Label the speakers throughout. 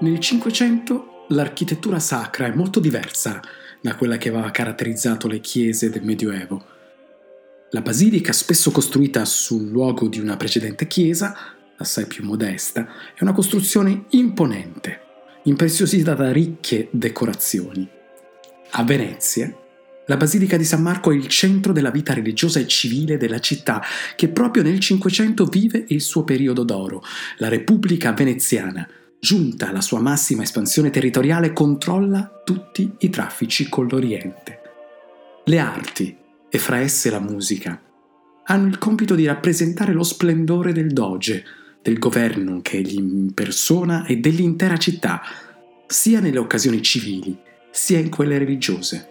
Speaker 1: Nel Cinquecento l'architettura sacra è molto diversa da quella che aveva caratterizzato le chiese del Medioevo. La basilica, spesso costruita sul luogo di una precedente chiesa, assai più modesta, è una costruzione imponente, impreziosita da ricche decorazioni. A Venezia, la Basilica di San Marco è il centro della vita religiosa e civile della città, che proprio nel Cinquecento vive il suo periodo d'oro, la Repubblica veneziana, giunta alla sua massima espansione territoriale, controlla tutti i traffici con l'Oriente. Le arti, e fra esse la musica, hanno il compito di rappresentare lo splendore del doge, del governo che egli impersona e dell'intera città, sia nelle occasioni civili, sia in quelle religiose.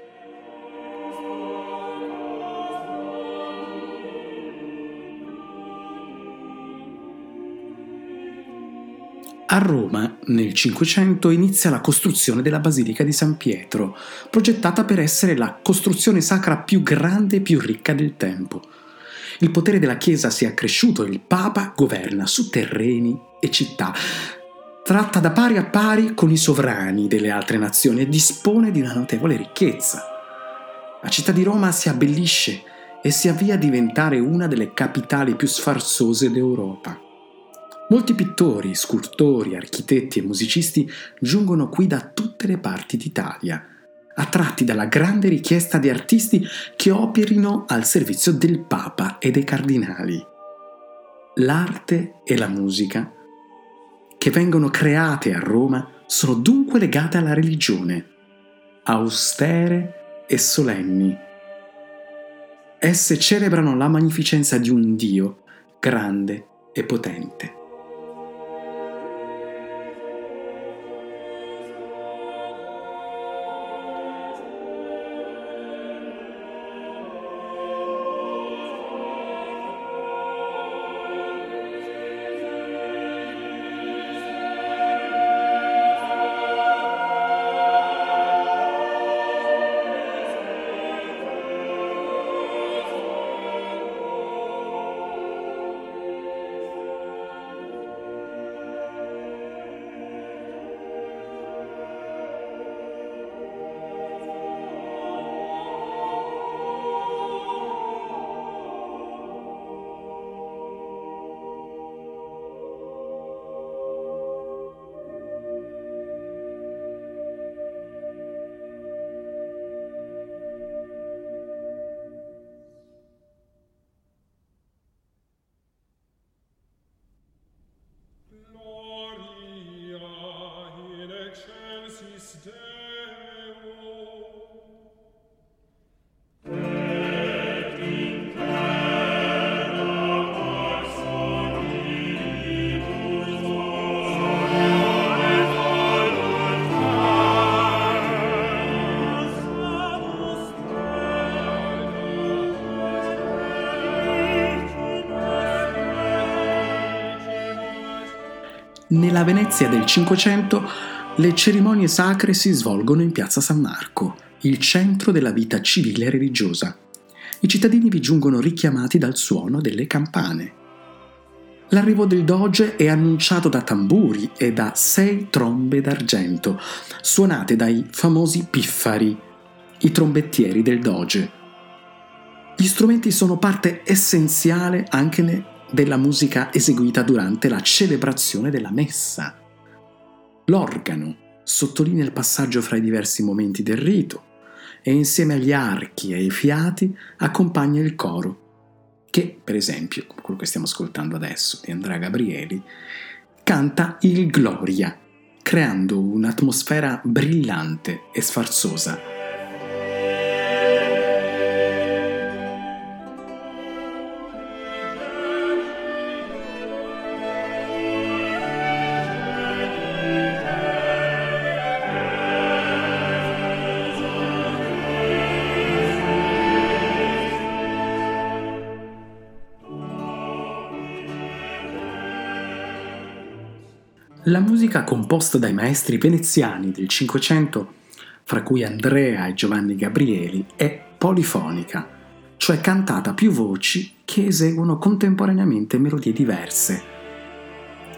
Speaker 1: A Roma, nel Cinquecento, inizia la costruzione della Basilica di San Pietro, progettata per essere la costruzione sacra più grande e più ricca del tempo. Il potere della Chiesa si è accresciuto e il Papa governa su terreni e città. Tratta da pari a pari con i sovrani delle altre nazioni e dispone di una notevole ricchezza. La città di Roma si abbellisce e si avvia a diventare una delle capitali più sfarzose d'Europa. Molti pittori, scultori, architetti e musicisti giungono qui da tutte le parti d'Italia, attratti dalla grande richiesta di artisti che operino al servizio del Papa e dei cardinali. L'arte e la musica che vengono create a Roma sono dunque legate alla religione, austere e solenni. Esse celebrano la magnificenza di un Dio grande e potente. Nella Venezia del Cinquecento le cerimonie sacre si svolgono in piazza San Marco, il centro della vita civile e religiosa. I cittadini vi giungono richiamati dal suono delle campane. L'arrivo del doge è annunciato da tamburi e da sei trombe d'argento, suonate dai famosi piffari, i trombettieri del doge. Gli strumenti sono parte essenziale anche della musica eseguita durante la celebrazione della messa. L'organo sottolinea il passaggio fra i diversi momenti del rito e insieme agli archi e ai fiati accompagna il coro, che per esempio, come quello che stiamo ascoltando adesso di Andrea Gabrieli, canta il Gloria, creando un'atmosfera brillante e sfarzosa. La musica composta dai maestri veneziani del Cinquecento, fra cui Andrea e Giovanni Gabrieli, è polifonica, cioè cantata a più voci che eseguono contemporaneamente melodie diverse.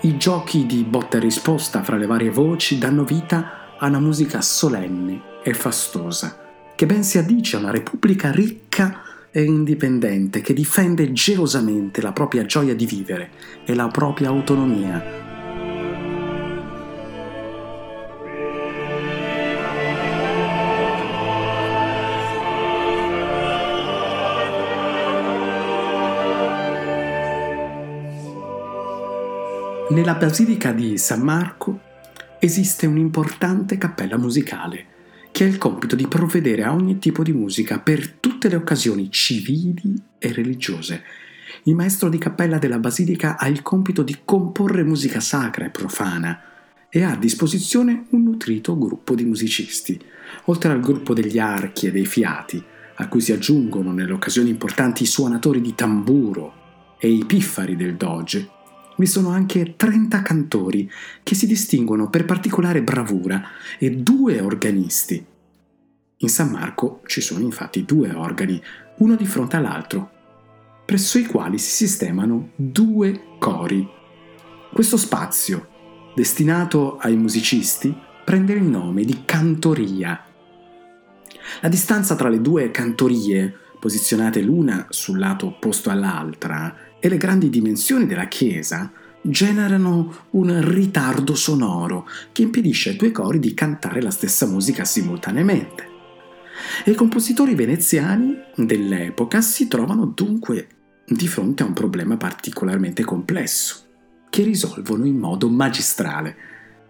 Speaker 1: I giochi di botta e risposta fra le varie voci danno vita a una musica solenne e fastosa, che ben si addice a una repubblica ricca e indipendente che difende gelosamente la propria gioia di vivere e la propria autonomia. Nella basilica di San Marco esiste un'importante cappella musicale che ha il compito di provvedere a ogni tipo di musica per tutte le occasioni civili e religiose. Il maestro di cappella della basilica ha il compito di comporre musica sacra e profana e ha a disposizione un nutrito gruppo di musicisti, oltre al gruppo degli archi e dei fiati, a cui si aggiungono nelle occasioni importanti i suonatori di tamburo e i piffari del doge. Vi sono anche 30 cantori che si distinguono per particolare bravura e due organisti. In San Marco ci sono infatti due organi, uno di fronte all'altro, presso i quali si sistemano due cori. Questo spazio, destinato ai musicisti, prende il nome di cantoria. La distanza tra le due cantorie, posizionate l'una sul lato opposto all'altra, e le grandi dimensioni della chiesa generano un ritardo sonoro che impedisce ai due cori di cantare la stessa musica simultaneamente. E i compositori veneziani dell'epoca si trovano dunque di fronte a un problema particolarmente complesso, che risolvono in modo magistrale,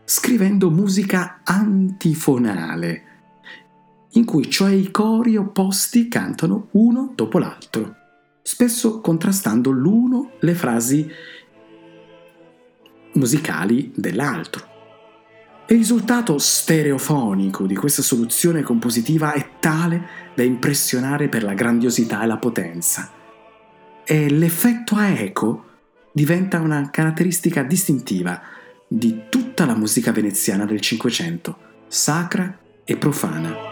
Speaker 1: scrivendo musica antifonale, in cui cioè i cori opposti cantano uno dopo l'altro, spesso contrastando l'uno le frasi musicali dell'altro. Il risultato stereofonico di questa soluzione compositiva è tale da impressionare per la grandiosità e la potenza. E l'effetto a eco diventa una caratteristica distintiva di tutta la musica veneziana del Cinquecento, sacra e profana.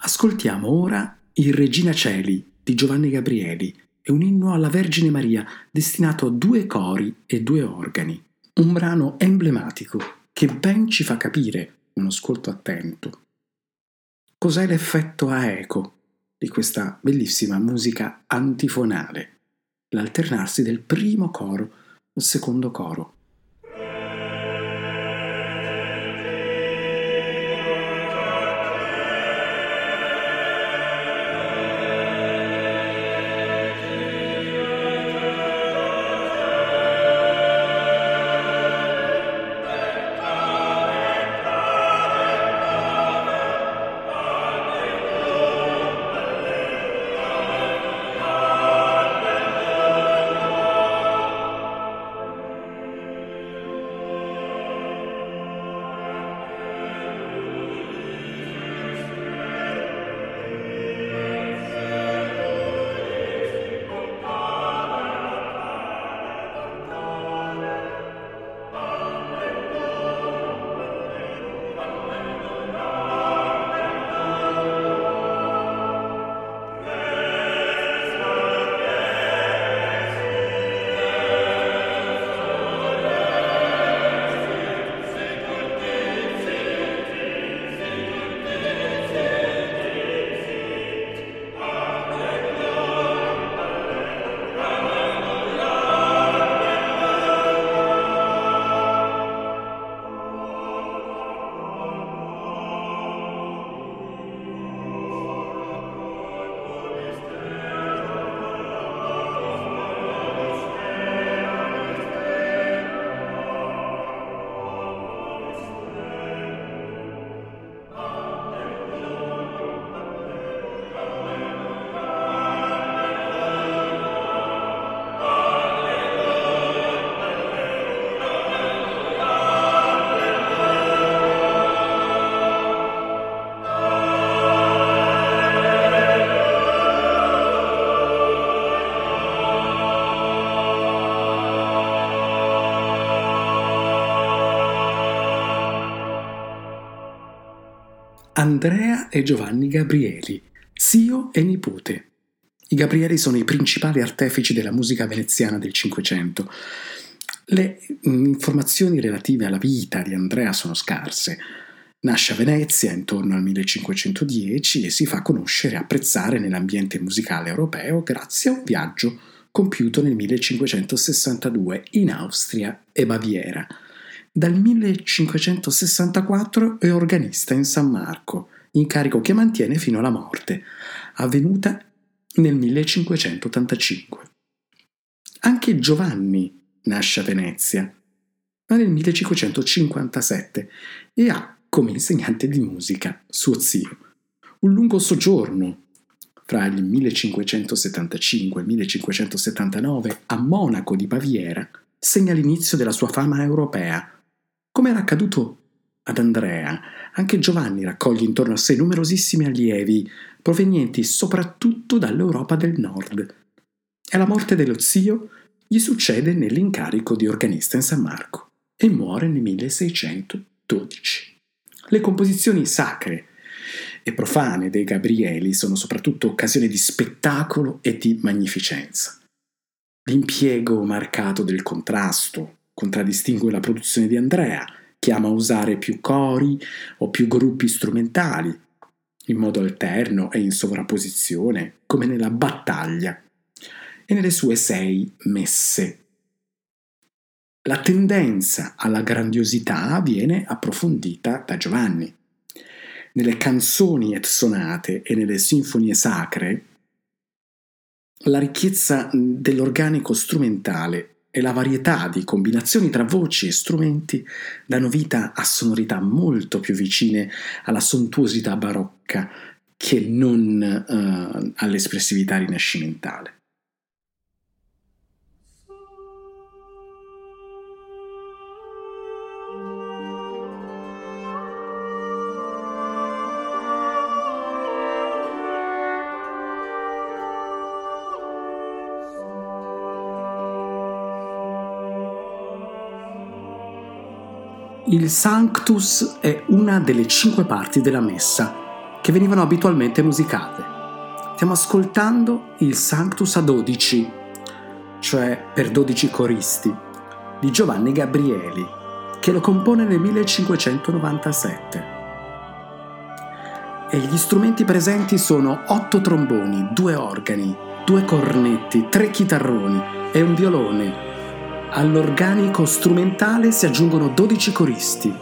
Speaker 1: Ascoltiamo ora il Regina Celi di Giovanni Gabrieli, è un inno alla Vergine Maria destinato a due cori e due organi. Un brano emblematico che ben ci fa capire, un ascolto attento, cos'è l'effetto a eco di questa bellissima musica antifonale, l'alternarsi del primo coro al secondo coro. Andrea e Giovanni Gabrieli, zio e nipote. I Gabrieli sono i principali artefici della musica veneziana del Cinquecento. Le mm, informazioni relative alla vita di Andrea sono scarse. Nasce a Venezia intorno al 1510 e si fa conoscere e apprezzare nell'ambiente musicale europeo grazie a un viaggio compiuto nel 1562 in Austria e Baviera. Dal 1564 è organista in San Marco, incarico che mantiene fino alla morte, avvenuta nel 1585. Anche Giovanni nasce a Venezia, ma nel 1557 e ha come insegnante di musica suo zio. Un lungo soggiorno fra il 1575 e il 1579 a Monaco di Baviera segna l'inizio della sua fama europea. Come era accaduto ad Andrea, anche Giovanni raccoglie intorno a sé numerosissimi allievi, provenienti soprattutto dall'Europa del Nord. E alla morte dello zio gli succede nell'incarico di organista in San Marco e muore nel 1612. Le composizioni sacre e profane dei Gabrieli sono soprattutto occasione di spettacolo e di magnificenza. L'impiego marcato del contrasto contraddistingue la produzione di Andrea, che ama usare più cori o più gruppi strumentali, in modo alterno e in sovrapposizione, come nella battaglia e nelle sue sei messe. La tendenza alla grandiosità viene approfondita da Giovanni. Nelle canzoni et sonate e nelle sinfonie sacre, la ricchezza dell'organico strumentale e la varietà di combinazioni tra voci e strumenti danno vita a sonorità molto più vicine alla sontuosità barocca che non uh, all'espressività rinascimentale. Il Sanctus è una delle cinque parti della messa che venivano abitualmente musicate. Stiamo ascoltando il Sanctus a 12, cioè per 12 coristi, di Giovanni Gabrieli, che lo compone nel 1597. E gli strumenti presenti sono otto tromboni, due organi, due cornetti, tre chitarroni e un violone All'organico strumentale si aggiungono 12 coristi,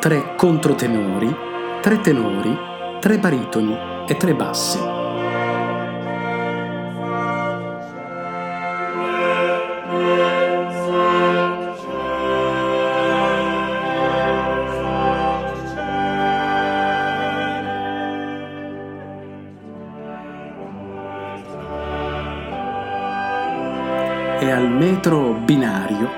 Speaker 1: 3 controtenori, 3 tenori, 3 baritoni e 3 bassi. al metro binario,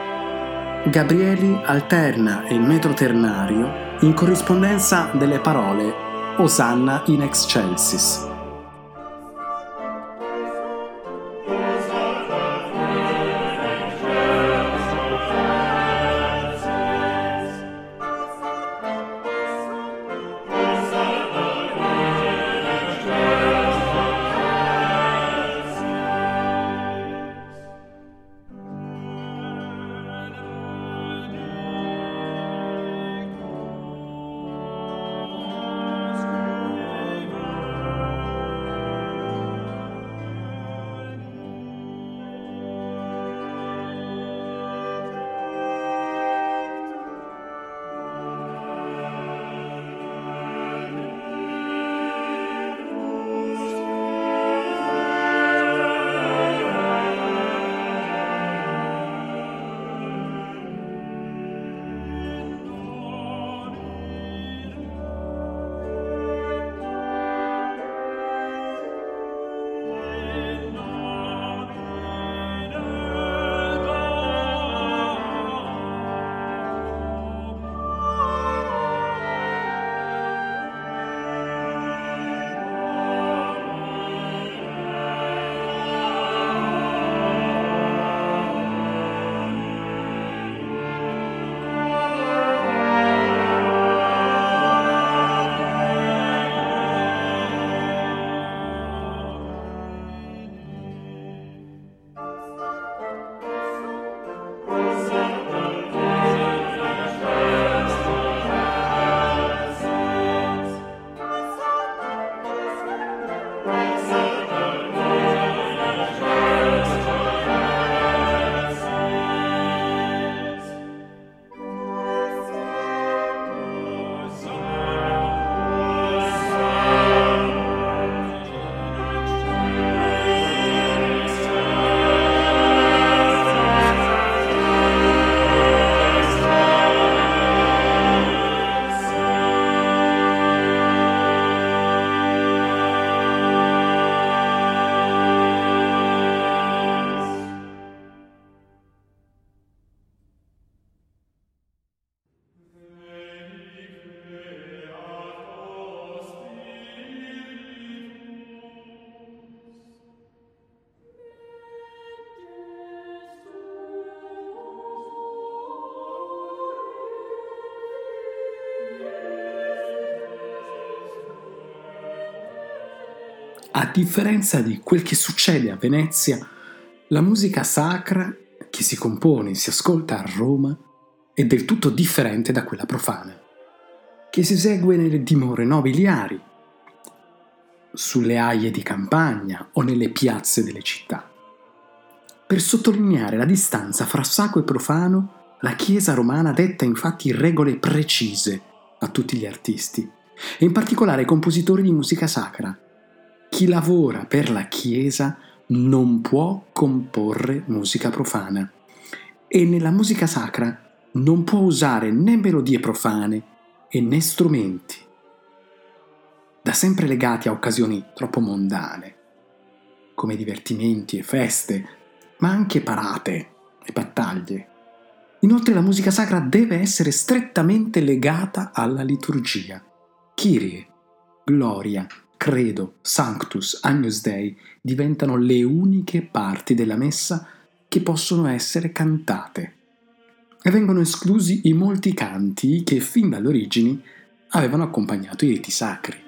Speaker 1: Gabrieli alterna il metro ternario in corrispondenza delle parole Osanna in excelsis. A differenza di quel che succede a Venezia, la musica sacra che si compone e si ascolta a Roma è del tutto differente da quella profana, che si esegue nelle dimore nobiliari, sulle aie di campagna o nelle piazze delle città. Per sottolineare la distanza fra sacro e profano, la Chiesa romana detta infatti regole precise a tutti gli artisti, e in particolare ai compositori di musica sacra, chi lavora per la Chiesa non può comporre musica profana e nella musica sacra non può usare né melodie profane e né strumenti, da sempre legati a occasioni troppo mondane, come divertimenti e feste, ma anche parate e battaglie. Inoltre la musica sacra deve essere strettamente legata alla liturgia. Kyrie, gloria, credo, sanctus, agnus dei diventano le uniche parti della messa che possono essere cantate. E vengono esclusi i molti canti che fin dalle origini avevano accompagnato i riti sacri.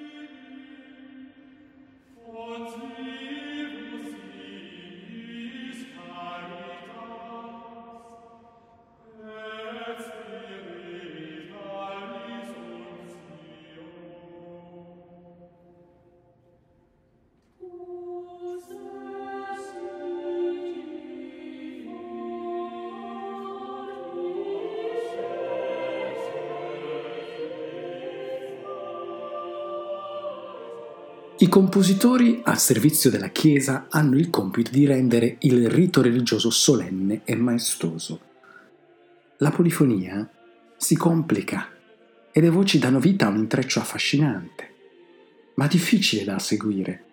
Speaker 1: I compositori al servizio della Chiesa hanno il compito di rendere il rito religioso solenne e maestoso. La polifonia si complica e le voci danno vita a un intreccio affascinante, ma difficile da seguire.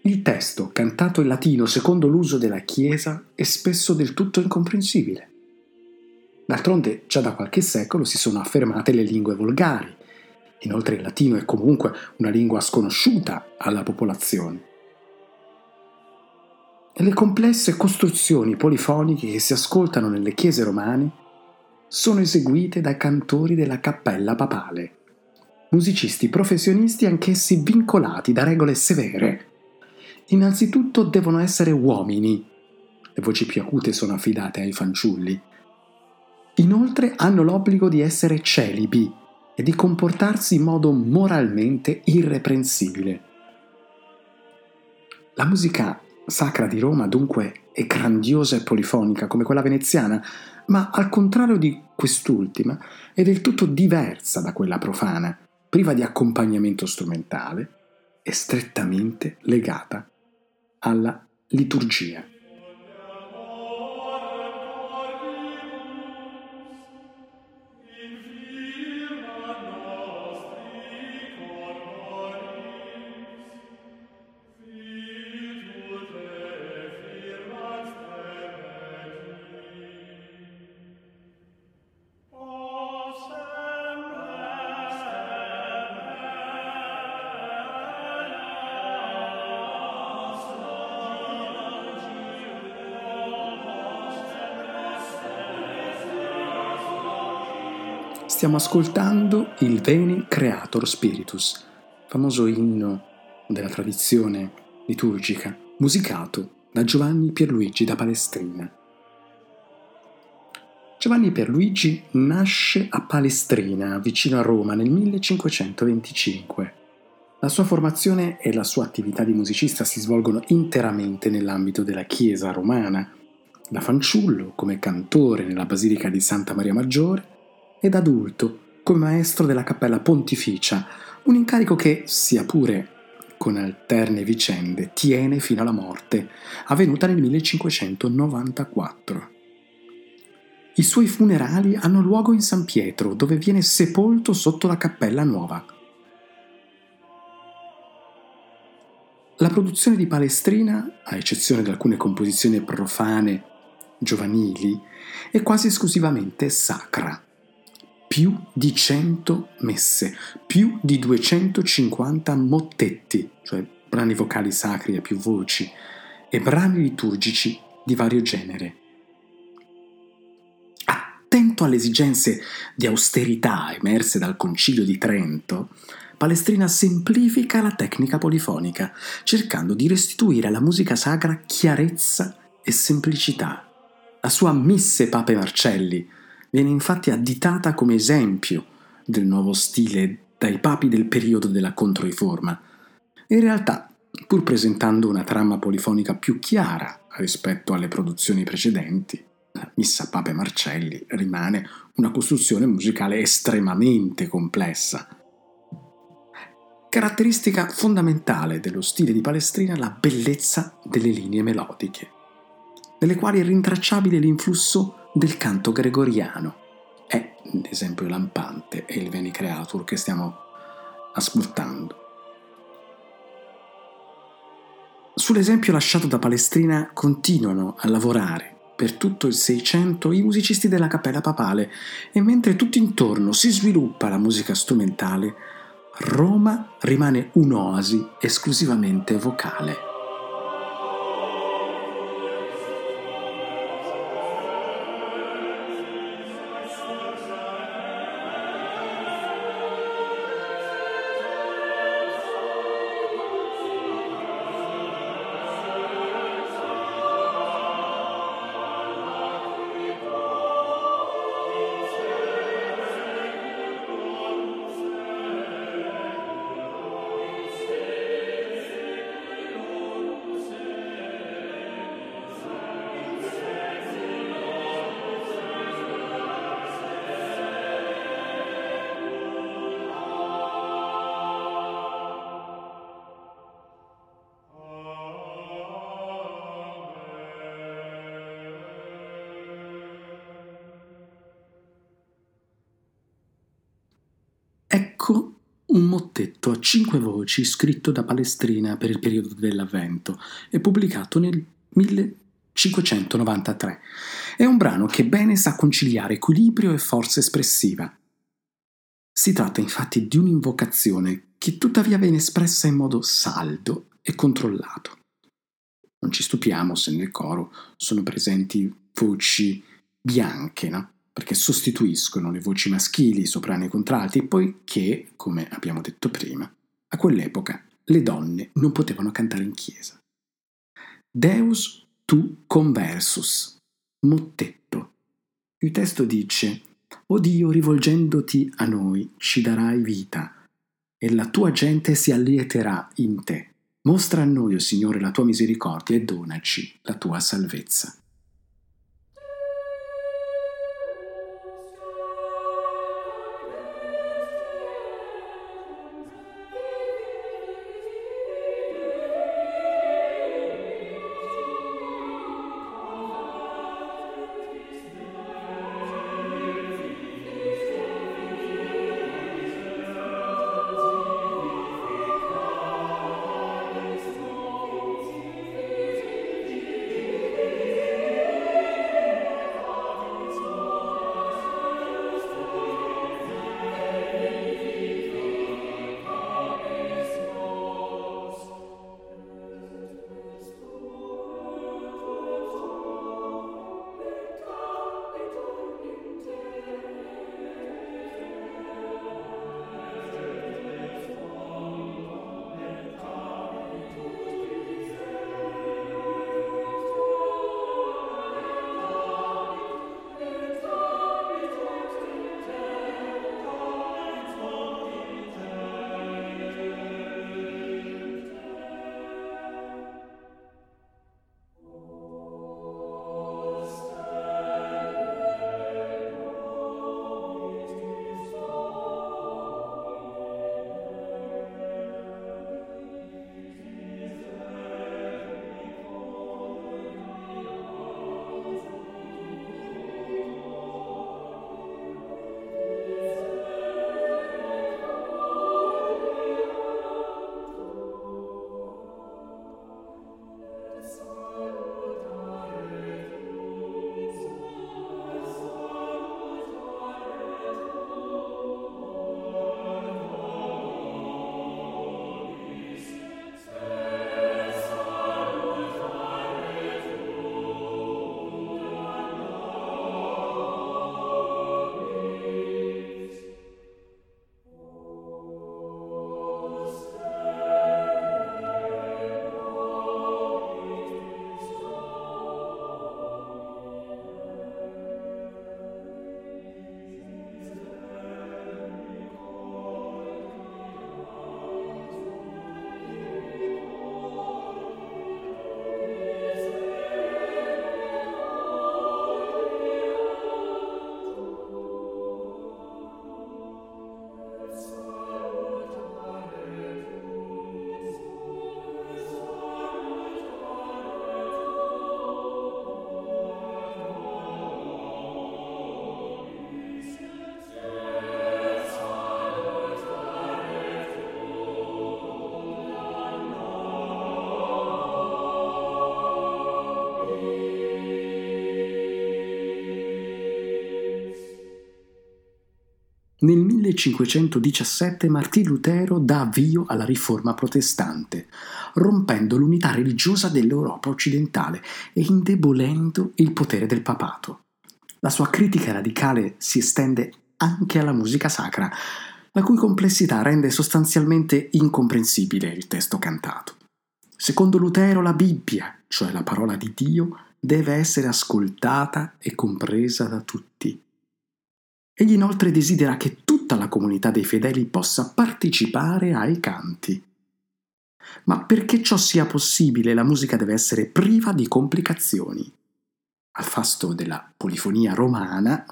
Speaker 1: Il testo, cantato in latino secondo l'uso della Chiesa, è spesso del tutto incomprensibile. D'altronde, già da qualche secolo si sono affermate le lingue volgari, Inoltre il latino è comunque una lingua sconosciuta alla popolazione. E le complesse costruzioni polifoniche che si ascoltano nelle chiese romane sono eseguite dai cantori della cappella papale, musicisti professionisti anch'essi vincolati da regole severe. Innanzitutto devono essere uomini, le voci più acute sono affidate ai fanciulli. Inoltre hanno l'obbligo di essere celibi, e di comportarsi in modo moralmente irreprensibile. La musica sacra di Roma dunque è grandiosa e polifonica come quella veneziana, ma al contrario di quest'ultima è del tutto diversa da quella profana, priva di accompagnamento strumentale e strettamente legata alla liturgia. Stiamo ascoltando il Veni Creator Spiritus, famoso inno della tradizione liturgica, musicato da Giovanni Pierluigi da Palestrina. Giovanni Pierluigi nasce a Palestrina, vicino a Roma, nel 1525. La sua formazione e la sua attività di musicista si svolgono interamente nell'ambito della Chiesa romana, da fanciullo come cantore nella Basilica di Santa Maria Maggiore ed adulto come maestro della Cappella Pontificia, un incarico che, sia pure con alterne vicende, tiene fino alla morte, avvenuta nel 1594. I suoi funerali hanno luogo in San Pietro, dove viene sepolto sotto la Cappella Nuova. La produzione di Palestrina, a eccezione di alcune composizioni profane giovanili, è quasi esclusivamente sacra. Più di 100 messe, più di 250 mottetti, cioè brani vocali sacri a più voci, e brani liturgici di vario genere. Attento alle esigenze di austerità emerse dal Concilio di Trento, Palestrina semplifica la tecnica polifonica, cercando di restituire alla musica sacra chiarezza e semplicità. La sua Misse Pape Marcelli viene infatti additata come esempio del nuovo stile dai papi del periodo della Controriforma. In realtà, pur presentando una trama polifonica più chiara rispetto alle produzioni precedenti, la Missa Pape Marcelli rimane una costruzione musicale estremamente complessa Caratteristica fondamentale dello stile di Palestrina è la bellezza delle linee melodiche, nelle quali è rintracciabile l'influsso del canto gregoriano. È l'esempio lampante e il Veni Creatur che stiamo ascoltando. Sull'esempio lasciato da Palestrina continuano a lavorare per tutto il Seicento i musicisti della Cappella Papale e mentre tutto intorno si sviluppa la musica strumentale, Roma rimane un'oasi esclusivamente vocale. Mottetto a cinque voci scritto da Palestrina per il periodo dell'Avvento e pubblicato nel 1593. È un brano che bene sa conciliare equilibrio e forza espressiva. Si tratta infatti di un'invocazione che tuttavia viene espressa in modo saldo e controllato. Non ci stupiamo se nel coro sono presenti voci bianche, no? Perché sostituiscono le voci maschili, soprani e contralti, poiché, come abbiamo detto prima, a quell'epoca le donne non potevano cantare in chiesa. Deus tu conversus, mottetto. Il testo dice, O Dio, rivolgendoti a noi, ci darai vita, e la tua gente si allieterà in te. Mostra a noi, o oh Signore, la tua misericordia e donaci la tua salvezza. Nel 1517 Martì Lutero dà avvio alla riforma protestante, rompendo l'unità religiosa dell'Europa occidentale e indebolendo il potere del papato. La sua critica radicale si estende anche alla musica sacra, la cui complessità rende sostanzialmente incomprensibile il testo cantato. Secondo Lutero la Bibbia, cioè la parola di Dio, deve essere ascoltata e compresa da tutti Egli inoltre desidera che tutta la comunità dei fedeli possa partecipare ai canti. Ma perché ciò sia possibile la musica deve essere priva di complicazioni. Al fasto della polifonia romana,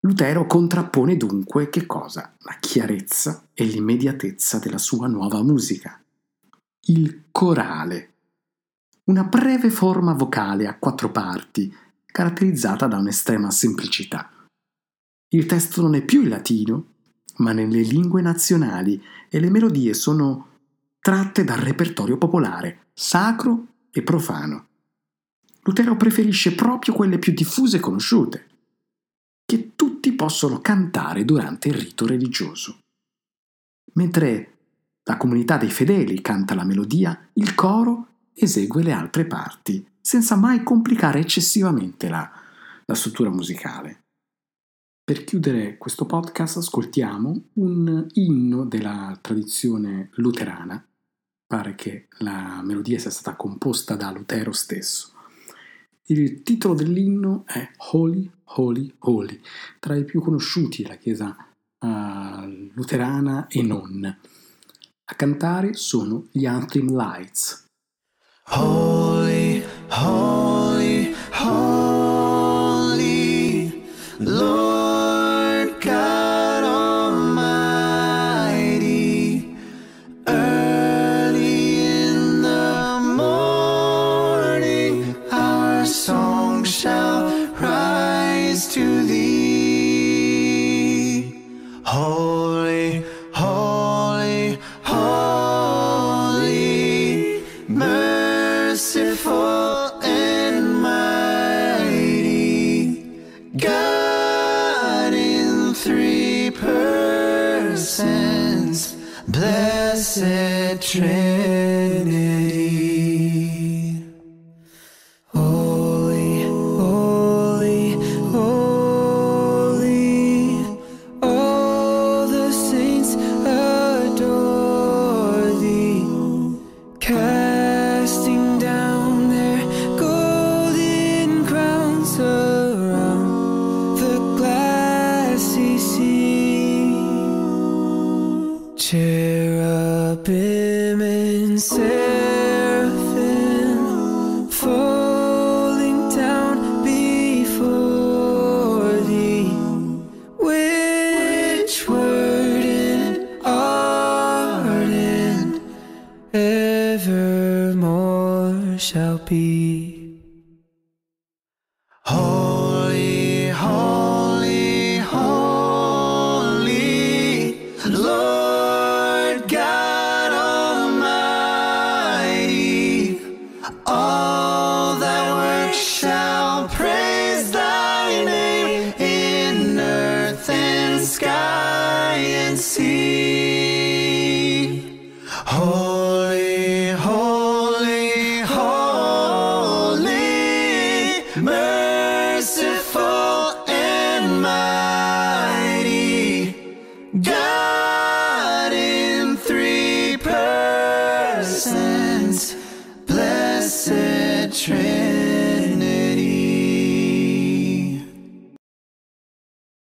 Speaker 1: Lutero contrappone dunque che cosa? La chiarezza e l'immediatezza della sua nuova musica. Il corale. Una breve forma vocale a quattro parti, caratterizzata da un'estrema semplicità. Il testo non è più in latino, ma nelle lingue nazionali e le melodie sono tratte dal repertorio popolare, sacro e profano. Lutero preferisce proprio quelle più diffuse e conosciute, che tutti possono cantare durante il rito religioso. Mentre la comunità dei fedeli canta la melodia, il coro esegue le altre parti, senza mai complicare eccessivamente la, la struttura musicale. Per chiudere questo podcast ascoltiamo un inno della tradizione luterana. Pare che la melodia sia stata composta da Lutero stesso. Il titolo dell'inno è Holy, Holy, Holy, tra i più conosciuti della Chiesa uh, luterana e non. A cantare sono gli Antrim Lights. Holy, holy, holy, Lord.